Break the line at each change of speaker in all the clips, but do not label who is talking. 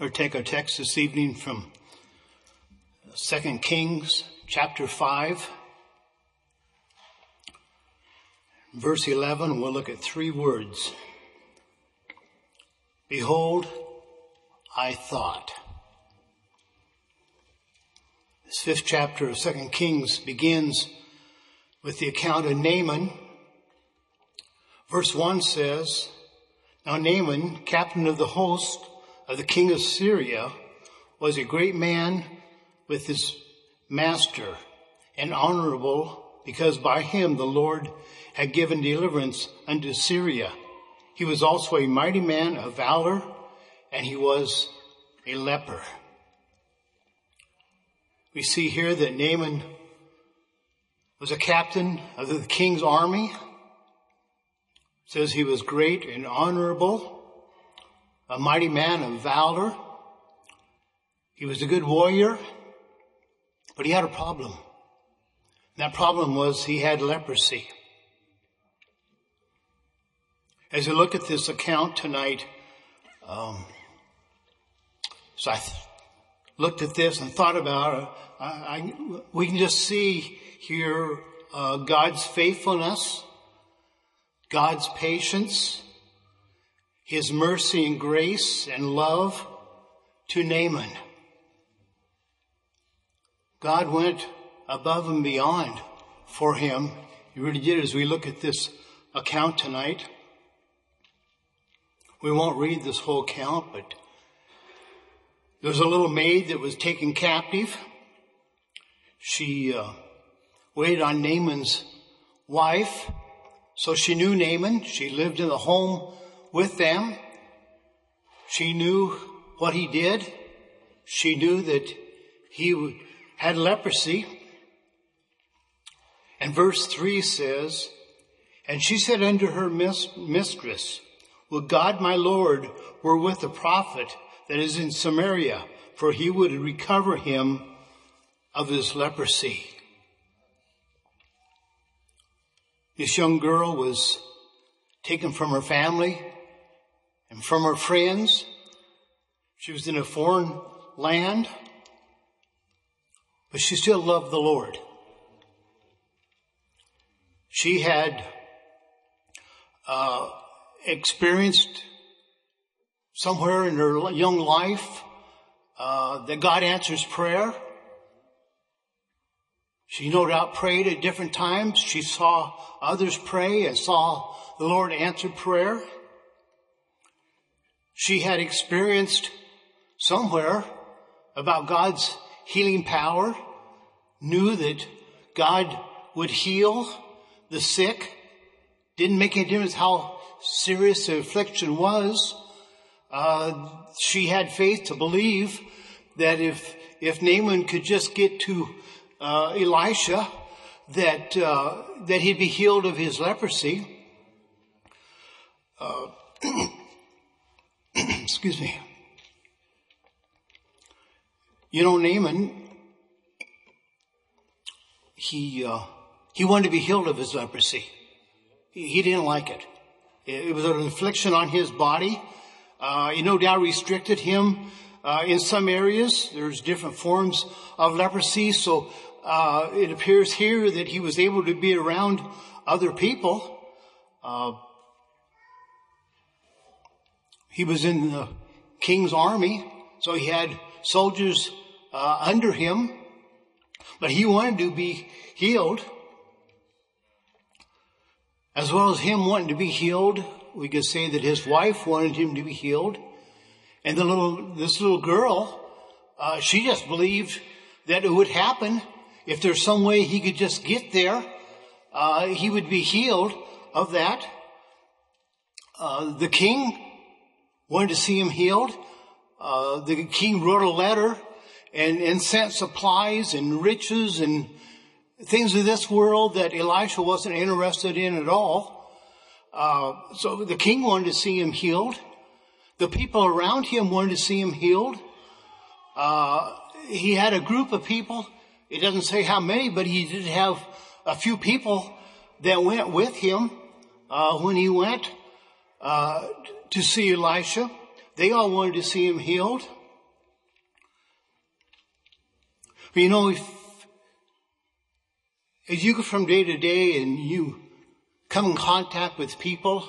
or take our text this evening from 2 Kings chapter 5, verse 11. We'll look at three words. Behold, I thought. This fifth chapter of 2 Kings begins with the account of Naaman. Verse 1 says, Now Naaman, captain of the host of the king of Syria, was a great man with his master and honorable because by him the Lord had given deliverance unto Syria. He was also a mighty man of valor and he was a leper. We see here that Naaman was a captain of the king's army. It says he was great and honorable, a mighty man of valor. He was a good warrior, but he had a problem. That problem was he had leprosy. As I look at this account tonight, um, so I th- looked at this and thought about it. I, I, we can just see here uh, God's faithfulness, God's patience, His mercy and grace and love to Naaman. God went above and beyond for him. He really did as we look at this account tonight. We won't read this whole account, but there was a little maid that was taken captive. She uh, waited on Naaman's wife, so she knew Naaman. She lived in the home with them. She knew what he did. She knew that he had leprosy. And verse 3 says, And she said unto her mistress, Would God my Lord were with the prophet that is in Samaria, for he would recover him of his leprosy. This young girl was taken from her family and from her friends. She was in a foreign land, but she still loved the Lord. She had uh, experienced somewhere in her young life uh, that God answers prayer. She no doubt prayed at different times. She saw others pray and saw the Lord answer prayer. She had experienced somewhere about God's healing power, knew that God would heal the sick, didn't make any difference how serious the affliction was. Uh, she had faith to believe that if if Naaman could just get to uh, Elisha, that uh, that he'd be healed of his leprosy. Excuse me. You know, Naaman, he uh, he wanted to be healed of his leprosy. He, he didn't like it. It was an affliction on his body. Uh, it no doubt restricted him uh, in some areas. There's different forms of leprosy, so uh, it appears here that he was able to be around other people. Uh, he was in the king's army, so he had soldiers uh, under him, but he wanted to be healed. As well as him wanting to be healed, we could say that his wife wanted him to be healed. And the little, this little girl, uh, she just believed that it would happen if there's some way he could just get there, uh, he would be healed of that. Uh, the king wanted to see him healed. Uh, the king wrote a letter and, and sent supplies and riches and things of this world that Elisha wasn't interested in at all. Uh, so the king wanted to see him healed. The people around him wanted to see him healed. Uh, he had a group of people. It doesn't say how many, but he did have a few people that went with him uh, when he went uh, to see Elisha. They all wanted to see him healed. But you know, if, as you go from day to day and you come in contact with people,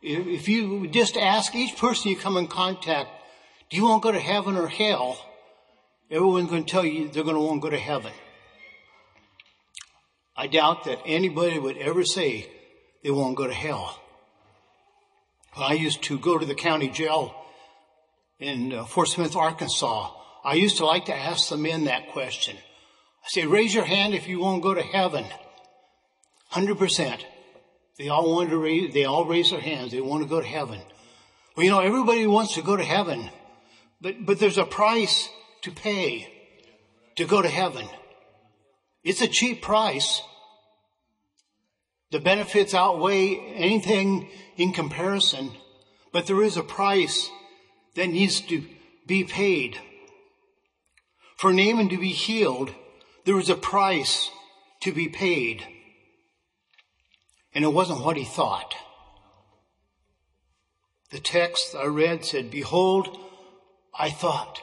if, if you just ask each person you come in contact, do you want to go to heaven or hell? Everyone's going to tell you they're going to want to go to heaven. I doubt that anybody would ever say they won't go to hell. I used to go to the county jail in uh, Fort Smith, Arkansas. I used to like to ask the men that question. I say, raise your hand if you won't go to heaven. 100%. They all wanted to raise, they all raise their hands. They want to go to heaven. Well, you know, everybody wants to go to heaven, but, but there's a price to pay to go to heaven. It's a cheap price. The benefits outweigh anything in comparison, but there is a price that needs to be paid. For Naaman to be healed, there was a price to be paid. And it wasn't what he thought. The text I read said, Behold, I thought.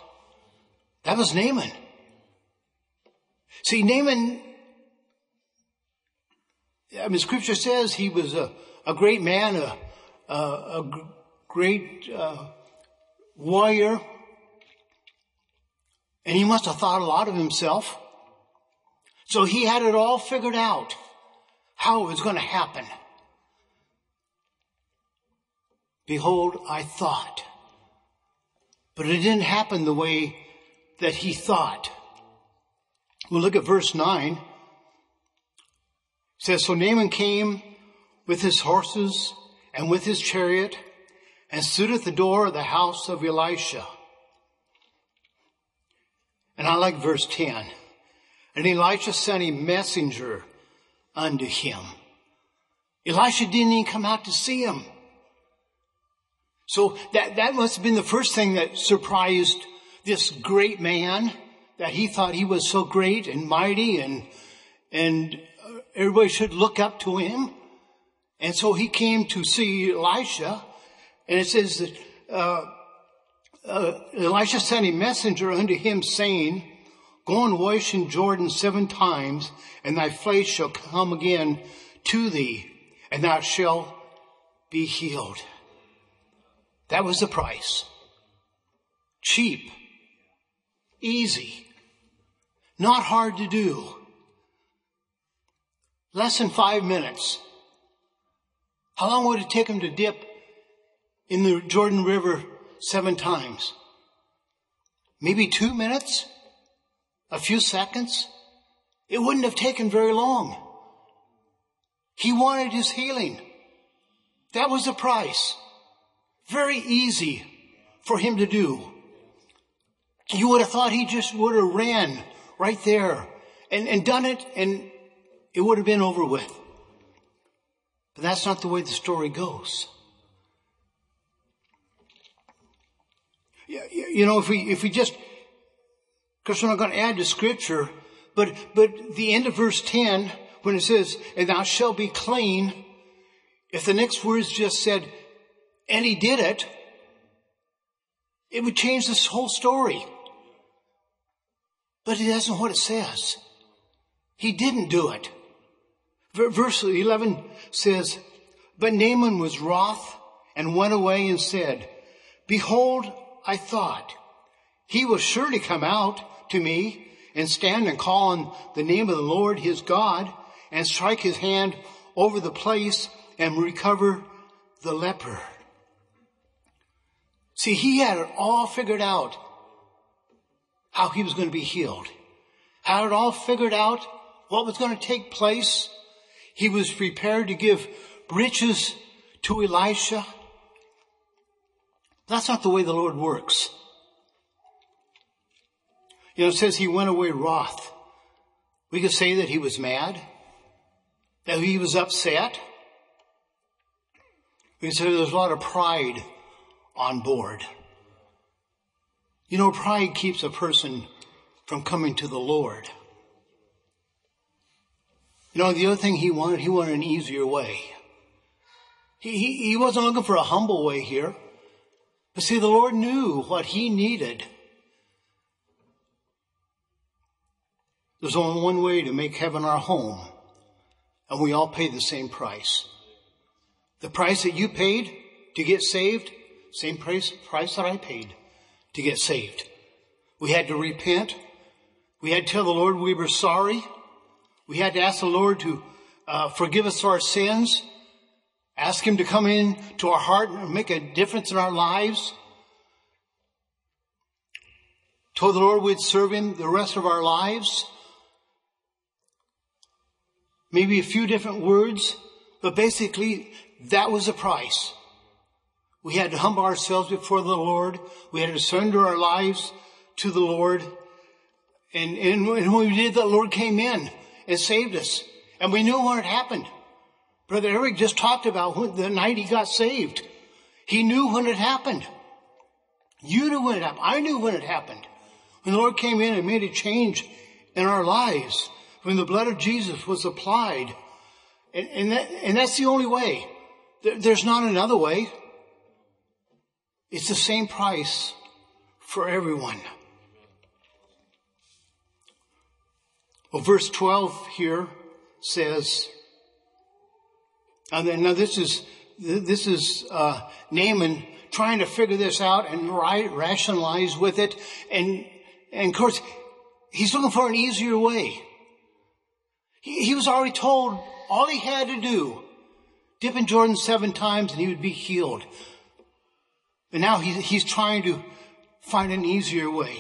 That was Naaman. See, Naaman I mean, scripture says he was a, a great man, a, a, a great uh, warrior, and he must have thought a lot of himself. So he had it all figured out how it was going to happen. Behold, I thought. But it didn't happen the way that he thought. We'll look at verse 9 says, So Naaman came with his horses and with his chariot and stood at the door of the house of Elisha. And I like verse 10. And Elisha sent a messenger unto him. Elisha didn't even come out to see him. So that, that must have been the first thing that surprised this great man that he thought he was so great and mighty and, and everybody should look up to him. And so he came to see Elisha, and it says that uh, uh, Elisha sent a messenger unto him, saying, Go and wash in Jordan seven times, and thy flesh shall come again to thee, and thou shalt be healed. That was the price. Cheap, easy, not hard to do. Less than five minutes. How long would it take him to dip in the Jordan River seven times? Maybe two minutes? A few seconds? It wouldn't have taken very long. He wanted his healing. That was the price. Very easy for him to do. You would have thought he just would have ran right there and, and done it and it would have been over with. But that's not the way the story goes. You know, if we, if we just, because we're not going to add to scripture, but, but the end of verse 10, when it says, and thou shalt be clean, if the next words just said, and he did it, it would change this whole story. But it isn't what it says. He didn't do it. Verse 11 says, But Naaman was wroth and went away and said, Behold, I thought, he will surely come out to me and stand and call on the name of the Lord his God and strike his hand over the place and recover the leper. See, he had it all figured out how he was going to be healed. Had it all figured out what was going to take place he was prepared to give riches to Elisha. That's not the way the Lord works. You know, it says he went away wroth. We could say that he was mad, that he was upset. We could say there's a lot of pride on board. You know, pride keeps a person from coming to the Lord. You know, the other thing he wanted, he wanted an easier way. He, he, he wasn't looking for a humble way here. But see, the Lord knew what he needed. There's only one way to make heaven our home, and we all pay the same price. The price that you paid to get saved, same price, price that I paid to get saved. We had to repent. We had to tell the Lord we were sorry. We had to ask the Lord to uh, forgive us our sins. Ask Him to come in to our heart and make a difference in our lives. Told the Lord we'd serve Him the rest of our lives. Maybe a few different words, but basically that was the price. We had to humble ourselves before the Lord. We had to surrender our lives to the Lord. And, and, when we did, the Lord came in and saved us. And we knew when it happened. Brother Eric just talked about when, the night he got saved. He knew when it happened. You knew when it happened. I knew when it happened. When the Lord came in and made a change in our lives. When the blood of Jesus was applied. And, and, that, and that's the only way. There, there's not another way. It's the same price for everyone. Well, verse 12 here says, and now this is, this is, uh, Naaman trying to figure this out and rationalize with it. And, and of course, he's looking for an easier way. He, he was already told all he had to do, dip in Jordan seven times and he would be healed. But now he's, he's trying to find an easier way.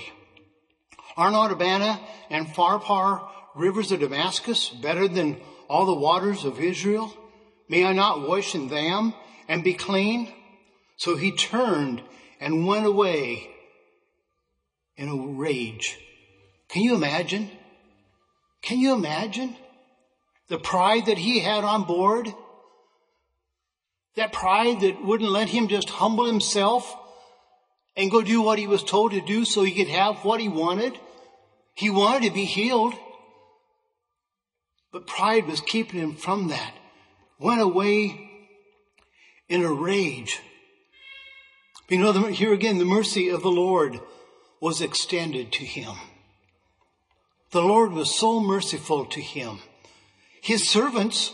Are not Abana and Pharpar rivers of Damascus better than all the waters of Israel? May I not wash in them and be clean? So he turned and went away in a rage. Can you imagine? Can you imagine the pride that he had on board? That pride that wouldn't let him just humble himself and go do what he was told to do so he could have what he wanted. He wanted to be healed. But pride was keeping him from that. Went away in a rage. You know, here again, the mercy of the Lord was extended to him. The Lord was so merciful to him. His servants,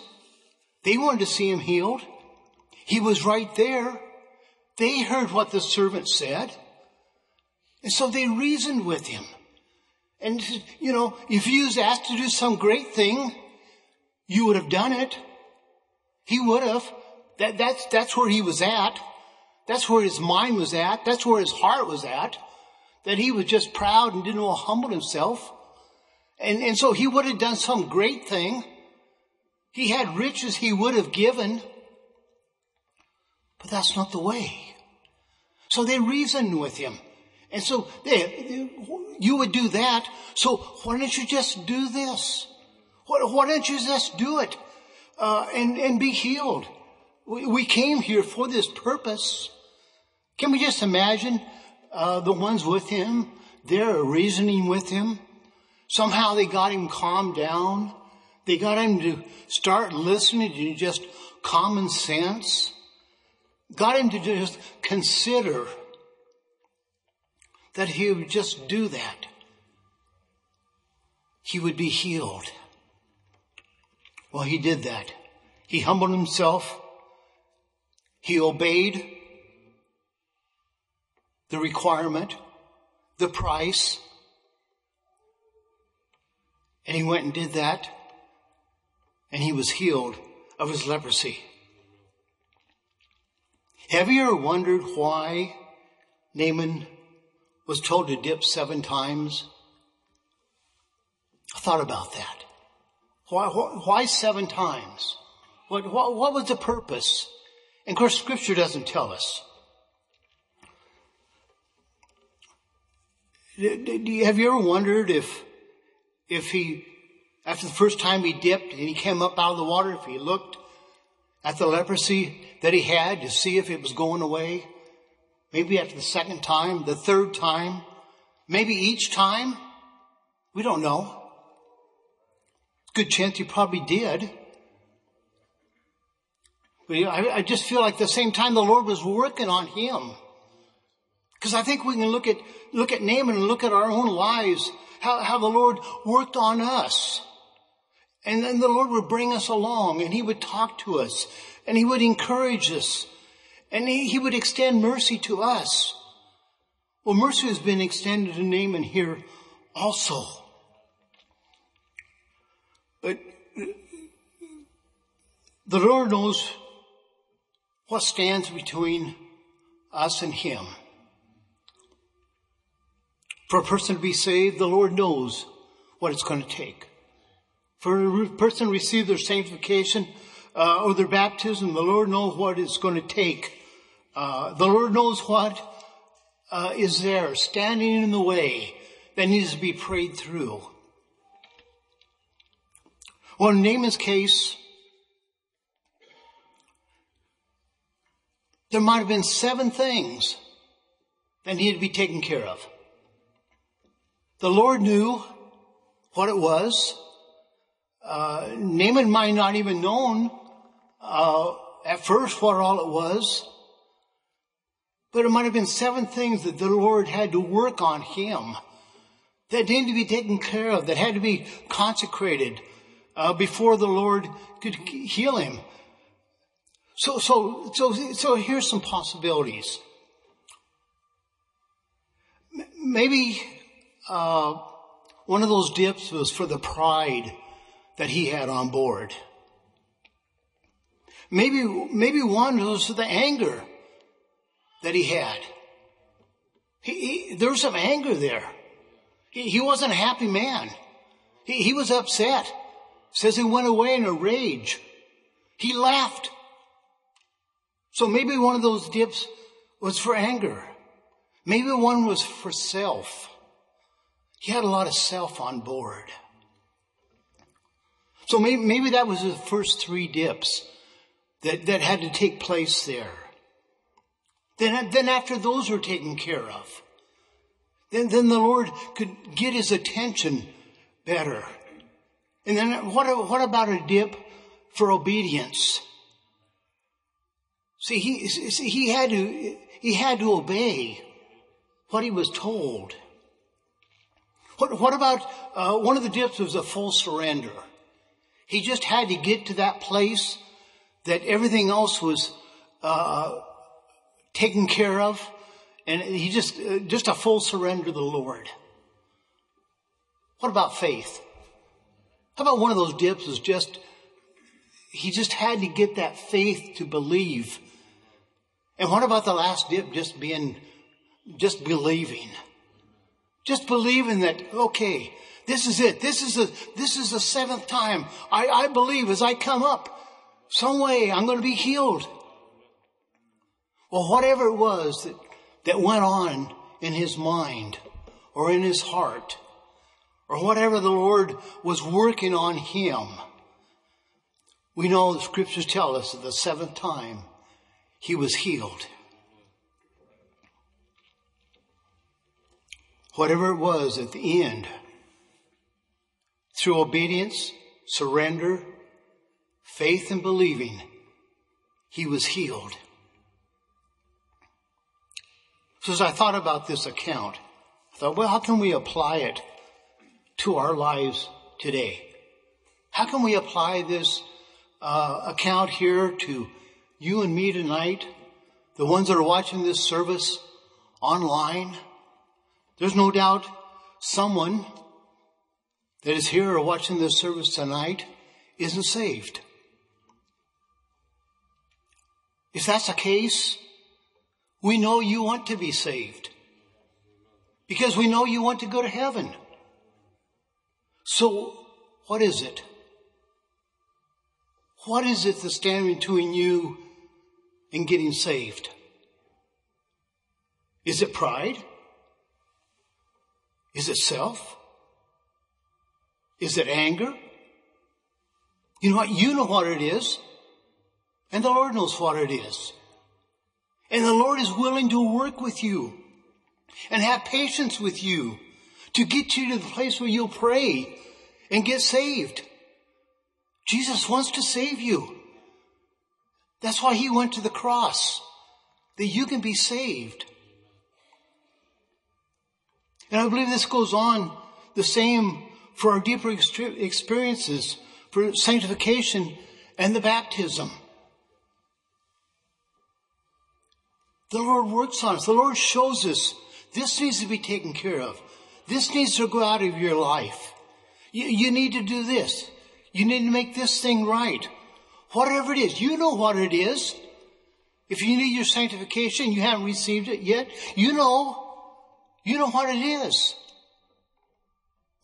they wanted to see him healed. He was right there. They heard what the servant said. And so they reasoned with him. And, you know, if he was asked to do some great thing, you would have done it. He would have. That, that's, that's where he was at. That's where his mind was at. That's where his heart was at. That he was just proud and didn't want to humble himself. And, and so he would have done some great thing. He had riches he would have given. But that's not the way. So they reasoned with him. And so they, you would do that. So why don't you just do this? Why, why don't you just do it uh, and, and be healed? We, we, came here for this purpose. Can we just imagine uh, the ones with him? They're reasoning with him. Somehow they got him calmed down. They got him to start listening to just common sense got him to just consider that he would just do that. He would be healed. Well, he did that. He humbled himself. He obeyed the requirement, the price, and he went and did that, and he was healed of his leprosy. Have you ever wondered why Naaman was told to dip seven times? I thought about that. Why, why seven times? What, what, what was the purpose? And of course, scripture doesn't tell us. Have you ever wondered if, if he, after the first time he dipped and he came up out of the water, if he looked at the leprosy that he had to see if it was going away. Maybe after the second time, the third time, maybe each time. We don't know. Good chance you probably did. But I, I just feel like the same time the Lord was working on him. Because I think we can look at, look at Naaman and look at our own lives, how, how the Lord worked on us. And then the Lord would bring us along and he would talk to us and he would encourage us and he, he would extend mercy to us. Well, mercy has been extended to Naaman here also. But the Lord knows what stands between us and him. For a person to be saved, the Lord knows what it's going to take. For a person to receive their sanctification uh, or their baptism, the Lord knows what it's going to take. Uh, the Lord knows what uh, is there standing in the way that needs to be prayed through. Well, in Naaman's case, there might have been seven things that needed to be taken care of. The Lord knew what it was. Uh, Naaman might not even known uh, at first what all it was, but it might have been seven things that the Lord had to work on him that needed to be taken care of, that had to be consecrated uh, before the Lord could heal him. So, so, so, so here's some possibilities. Maybe uh, one of those dips was for the pride that he had on board. Maybe, maybe one was for the anger that he had. He, he, there was some anger there. He, he wasn't a happy man. He, he was upset. Says he went away in a rage. He laughed. So maybe one of those dips was for anger. Maybe one was for self. He had a lot of self on board. So maybe, maybe that was the first three dips that, that had to take place there. Then, then after those were taken care of, then, then the Lord could get his attention better. And then what, what about a dip for obedience? See, he, see, he had to, he had to obey what he was told. What, what about uh, one of the dips was a full surrender? He just had to get to that place that everything else was uh, taken care of, and he just uh, just a full surrender to the Lord. What about faith? How about one of those dips was just he just had to get that faith to believe. And what about the last dip just being just believing? Just believing that, okay, this is it. This is the, this is the seventh time. I, I believe as I come up, some way I'm going to be healed. Well, whatever it was that, that went on in his mind or in his heart or whatever the Lord was working on him, we know the scriptures tell us that the seventh time he was healed. whatever it was at the end, through obedience, surrender, faith, and believing, he was healed. So as I thought about this account, I thought, well, how can we apply it to our lives today? How can we apply this uh, account here to you and me tonight, the ones that are watching this service online? There's no doubt someone that is here or watching this service tonight isn't saved. If that's the case, we know you want to be saved because we know you want to go to heaven. So, what is it? What is it that's standing between you and getting saved? Is it pride? Is it self? Is it anger? You know what? You know what it is. And the Lord knows what it is. And the Lord is willing to work with you and have patience with you to get you to the place where you'll pray and get saved. Jesus wants to save you. That's why he went to the cross, that you can be saved. And I believe this goes on the same for our deeper experiences, for sanctification and the baptism. The Lord works on us. The Lord shows us this needs to be taken care of. This needs to go out of your life. You, you need to do this. You need to make this thing right. Whatever it is, you know what it is. If you need your sanctification, you haven't received it yet, you know. You know what it is.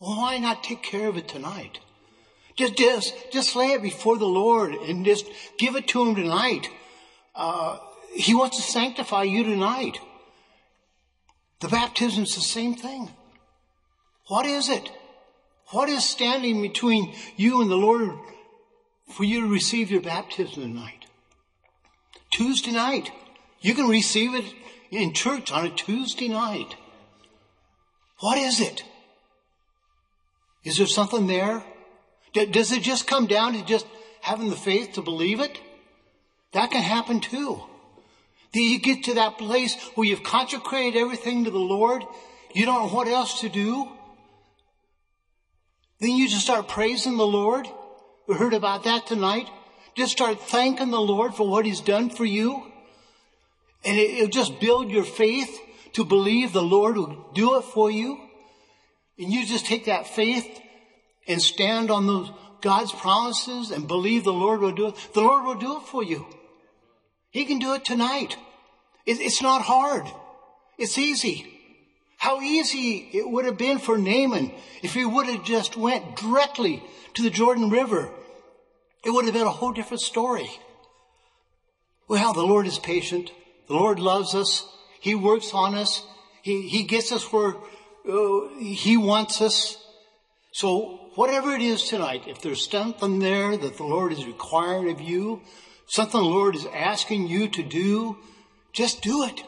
Well, why not take care of it tonight? Just, just, just lay it before the Lord and just give it to Him tonight. Uh, he wants to sanctify you tonight. The baptism is the same thing. What is it? What is standing between you and the Lord for you to receive your baptism tonight? Tuesday night. You can receive it in church on a Tuesday night. What is it? Is there something there? Does it just come down to just having the faith to believe it? That can happen too. Do you get to that place where you've consecrated everything to the Lord? You don't know what else to do? Then you just start praising the Lord. We heard about that tonight. Just start thanking the Lord for what He's done for you. And it'll just build your faith to believe the Lord will do it for you. And you just take that faith and stand on those God's promises and believe the Lord will do it. The Lord will do it for you. He can do it tonight. it's not hard. It's easy. How easy it would have been for Naaman if he would have just went directly to the Jordan River. It would have been a whole different story. Well, the Lord is patient. The Lord loves us. He works on us. He, he gets us where uh, He wants us. So whatever it is tonight, if there's something there that the Lord is requiring of you, something the Lord is asking you to do, just do it.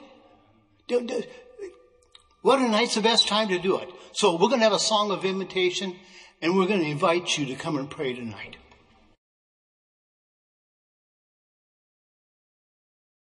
What a night's the best time to do it. So we're going to have a song of invitation and we're going to invite you to come and pray tonight.